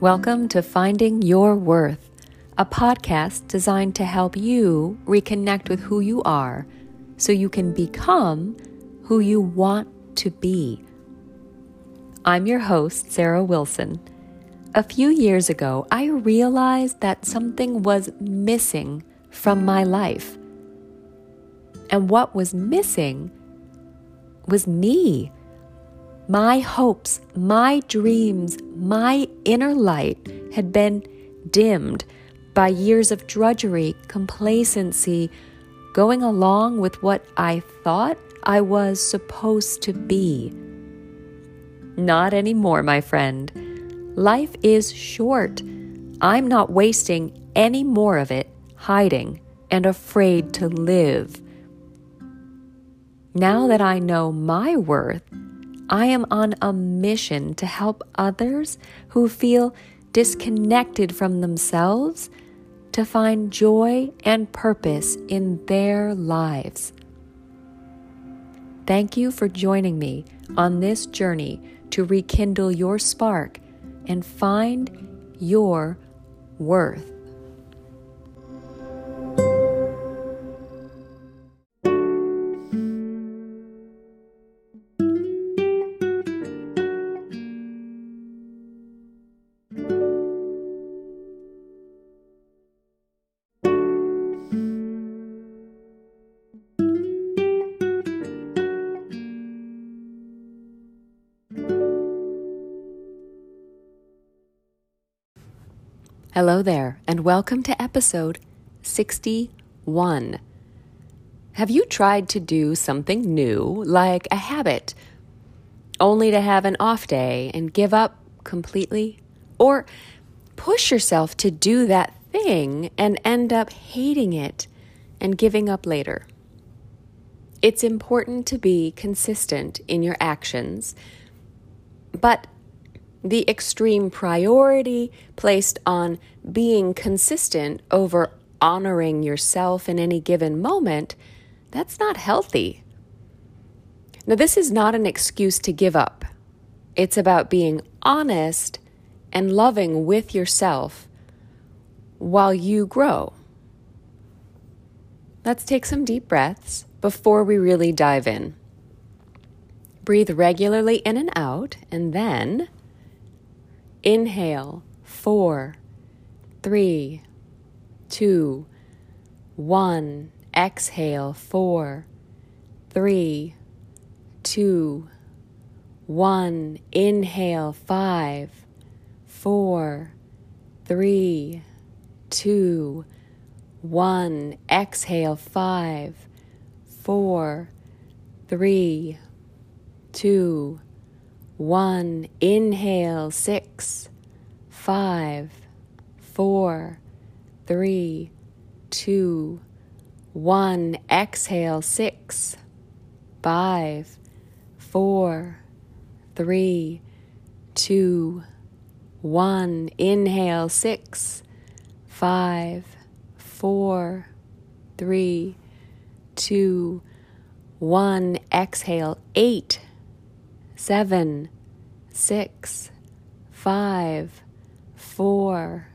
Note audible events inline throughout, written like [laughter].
Welcome to Finding Your Worth, a podcast designed to help you reconnect with who you are so you can become who you want to be. I'm your host, Sarah Wilson. A few years ago, I realized that something was missing from my life. And what was missing was me my hopes, my dreams, my inner light had been dimmed by years of drudgery, complacency, going along with what I thought I was supposed to be. Not anymore, my friend. Life is short. I'm not wasting any more of it hiding and afraid to live. Now that I know my worth, I am on a mission to help others who feel disconnected from themselves to find joy and purpose in their lives. Thank you for joining me on this journey to rekindle your spark and find your worth. Hello there, and welcome to episode 61. Have you tried to do something new, like a habit, only to have an off day and give up completely? Or push yourself to do that thing and end up hating it and giving up later? It's important to be consistent in your actions, but the extreme priority placed on being consistent over honoring yourself in any given moment, that's not healthy. Now, this is not an excuse to give up. It's about being honest and loving with yourself while you grow. Let's take some deep breaths before we really dive in. Breathe regularly in and out, and then Inhale, four, three, two, one. Exhale, four, three, two, one. Inhale, five, four, three, two, one. Exhale, five, four, three, two, one, inhale, six, five, four, three, two, one. Exhale, six, five, four, three, two, one. Inhale, six, five, four, three, two, one. Exhale, eight seven, six, five, four,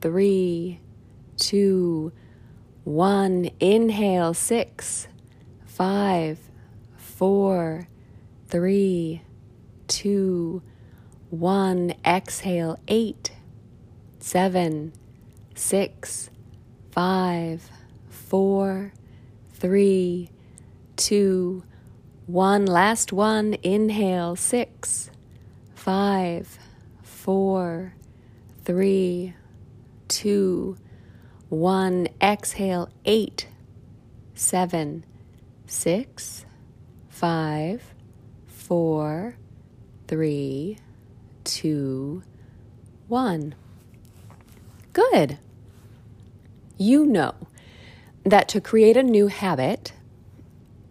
three, two, one. Inhale, six, five, four, three, two, one. Exhale, eight, seven, six, five, four, three, two, one last one. Inhale. Six, five, four, three, two, one. Exhale. Eight, seven, six, five, four, three, two, one. Good. You know that to create a new habit,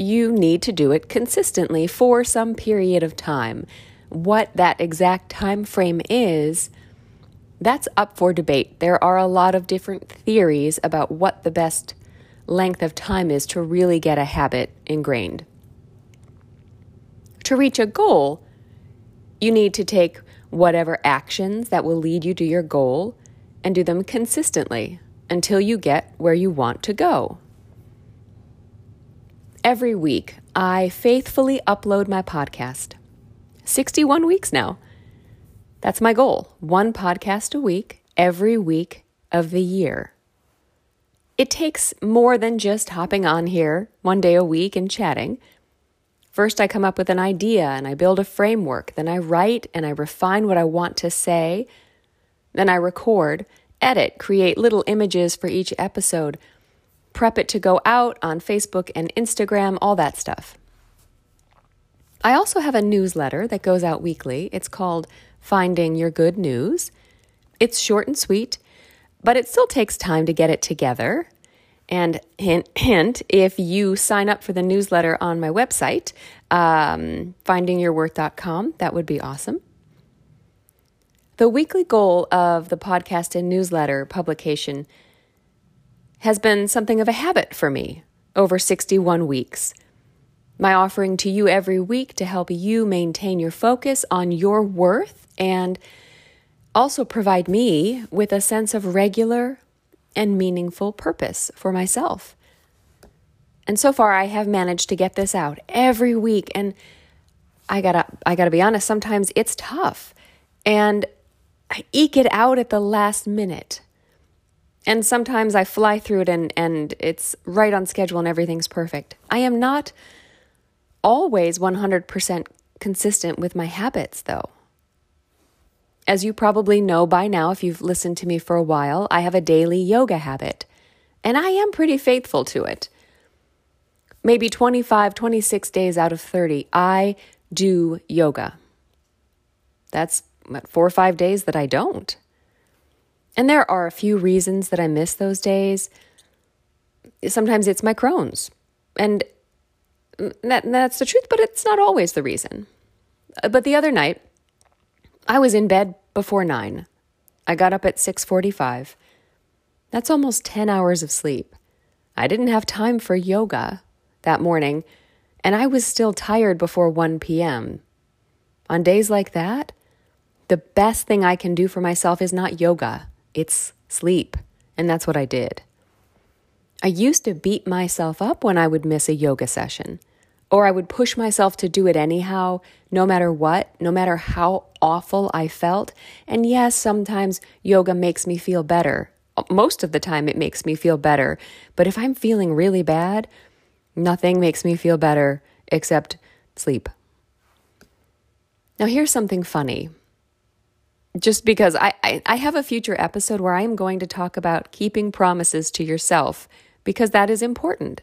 you need to do it consistently for some period of time. What that exact time frame is, that's up for debate. There are a lot of different theories about what the best length of time is to really get a habit ingrained. To reach a goal, You need to take whatever actions that will lead you to your goal and do them consistently until you get where you want to go. Every week, I faithfully upload my podcast. 61 weeks now. That's my goal one podcast a week, every week of the year. It takes more than just hopping on here one day a week and chatting. First, I come up with an idea and I build a framework. Then I write and I refine what I want to say. Then I record, edit, create little images for each episode, prep it to go out on Facebook and Instagram, all that stuff. I also have a newsletter that goes out weekly. It's called Finding Your Good News. It's short and sweet, but it still takes time to get it together. And hint, [clears throat] hint, if you sign up for the newsletter on my website, um, findingyourworth.com, that would be awesome. The weekly goal of the podcast and newsletter publication has been something of a habit for me over 61 weeks. My offering to you every week to help you maintain your focus on your worth and also provide me with a sense of regular and meaningful purpose for myself. And so far I have managed to get this out every week and I got to I got to be honest sometimes it's tough and I eke it out at the last minute. And sometimes I fly through it and, and it's right on schedule and everything's perfect. I am not always 100% consistent with my habits, though. As you probably know by now, if you've listened to me for a while, I have a daily yoga habit, and I am pretty faithful to it. Maybe 25, 26 days out of 30, I do yoga. That's four or five days that I don't. And there are a few reasons that I miss those days. Sometimes it's my Crohn's. And that, that's the truth, but it's not always the reason. Uh, but the other night, I was in bed before 9. I got up at 6:45. That's almost 10 hours of sleep. I didn't have time for yoga that morning, and I was still tired before 1 p.m. On days like that, the best thing I can do for myself is not yoga it's sleep. And that's what I did. I used to beat myself up when I would miss a yoga session, or I would push myself to do it anyhow, no matter what, no matter how awful I felt. And yes, sometimes yoga makes me feel better. Most of the time, it makes me feel better. But if I'm feeling really bad, nothing makes me feel better except sleep. Now, here's something funny just because I, I, I, have a future episode where I am going to talk about keeping promises to yourself because that is important.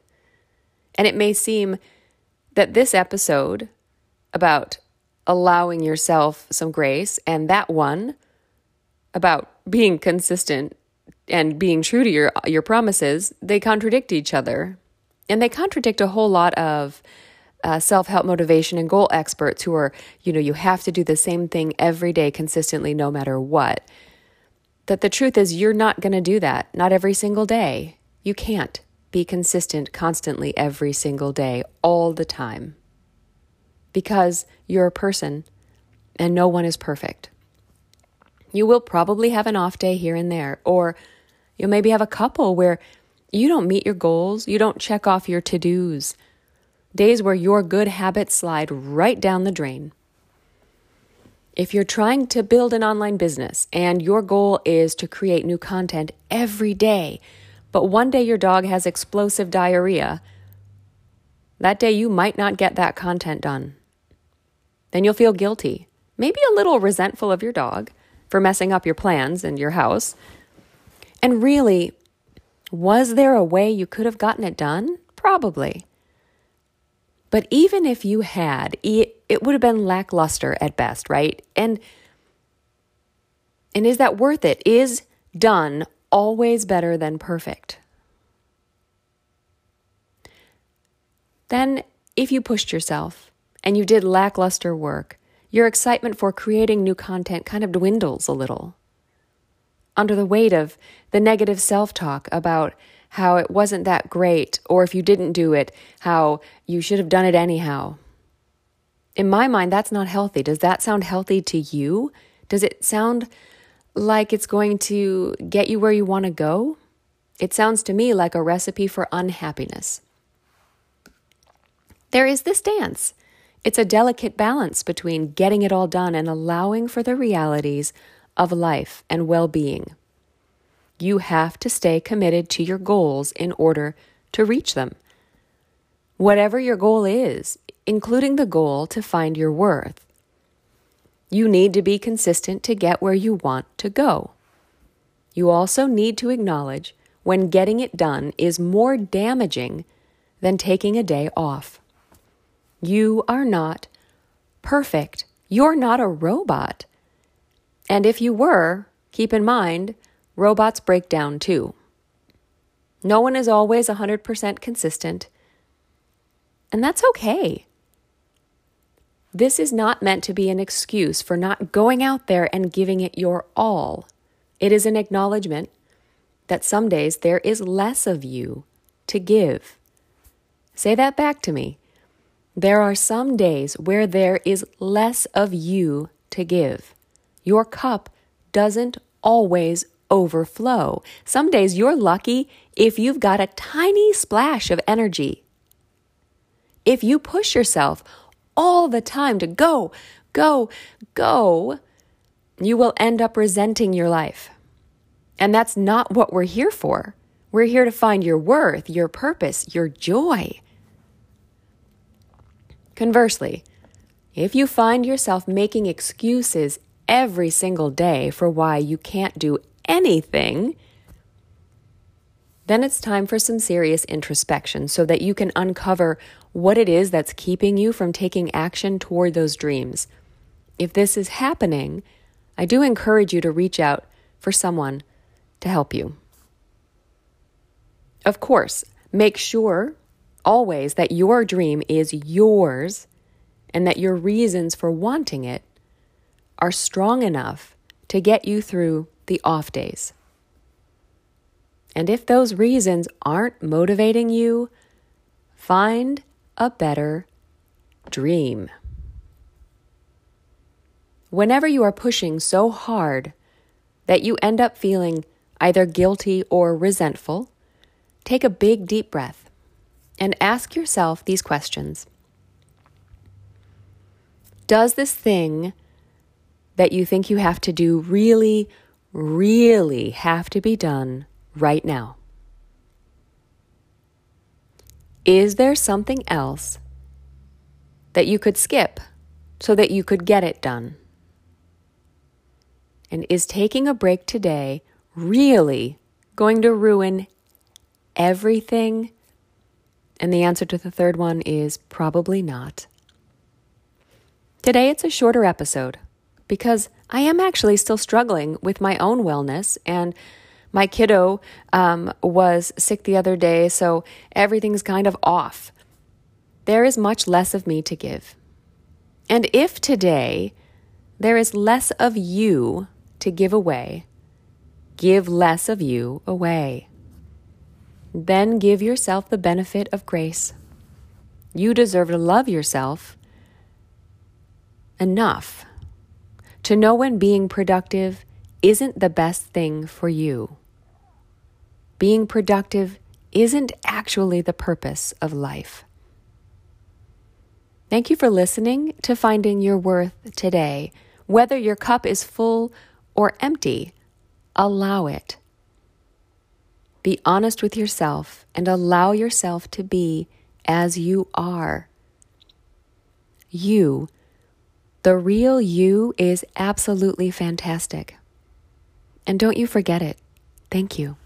And it may seem that this episode about allowing yourself some grace and that one about being consistent and being true to your your promises, they contradict each other. And they contradict a whole lot of uh, self help motivation and goal experts who are, you know, you have to do the same thing every day consistently, no matter what. That the truth is, you're not going to do that, not every single day. You can't be consistent constantly every single day, all the time. Because you're a person and no one is perfect. You will probably have an off day here and there, or you'll maybe have a couple where you don't meet your goals, you don't check off your to dos days where your good habits slide right down the drain. If you're trying to build an online business and your goal is to create new content every day, but one day your dog has explosive diarrhea, that day you might not get that content done. Then you'll feel guilty, maybe a little resentful of your dog for messing up your plans and your house. And really, was there a way you could have gotten it done? Probably. But even if you had, it, it would have been lackluster at best, right? And and is that worth it? Is done always better than perfect? Then, if you pushed yourself and you did lackluster work, your excitement for creating new content kind of dwindles a little. Under the weight of the negative self talk about how it wasn't that great, or if you didn't do it, how you should have done it anyhow. In my mind, that's not healthy. Does that sound healthy to you? Does it sound like it's going to get you where you want to go? It sounds to me like a recipe for unhappiness. There is this dance. It's a delicate balance between getting it all done and allowing for the realities of life and well being. You have to stay committed to your goals in order to reach them. Whatever your goal is, including the goal to find your worth, you need to be consistent to get where you want to go. You also need to acknowledge when getting it done is more damaging than taking a day off. You are not perfect. You're not a robot. And if you were, keep in mind, robots break down too. No one is always 100% consistent, and that's okay. This is not meant to be an excuse for not going out there and giving it your all. It is an acknowledgement that some days there is less of you to give. Say that back to me. There are some days where there is less of you to give. Your cup doesn't always overflow. Some days you're lucky if you've got a tiny splash of energy. If you push yourself all the time to go, go, go, you will end up resenting your life. And that's not what we're here for. We're here to find your worth, your purpose, your joy. Conversely, if you find yourself making excuses every single day for why you can't do anything, then it's time for some serious introspection so that you can uncover what it is that's keeping you from taking action toward those dreams. If this is happening, I do encourage you to reach out for someone to help you. Of course, make sure always that your dream is yours and that your reasons for wanting it are strong enough to get you through the off days. And if those reasons aren't motivating you, find a better dream. Whenever you are pushing so hard that you end up feeling either guilty or resentful, take a big deep breath and ask yourself these questions Does this thing that you think you have to do really, really have to be done right now? Is there something else that you could skip so that you could get it done? And is taking a break today really going to ruin everything and the answer to the third one is probably not. Today it's a shorter episode because I am actually still struggling with my own wellness and my kiddo um, was sick the other day, so everything's kind of off. There is much less of me to give. And if today there is less of you to give away, give less of you away. Then give yourself the benefit of grace. You deserve to love yourself enough to know when being productive isn't the best thing for you. Being productive isn't actually the purpose of life. Thank you for listening to Finding Your Worth today. Whether your cup is full or empty, allow it. Be honest with yourself and allow yourself to be as you are. You, the real you, is absolutely fantastic. And don't you forget it. Thank you.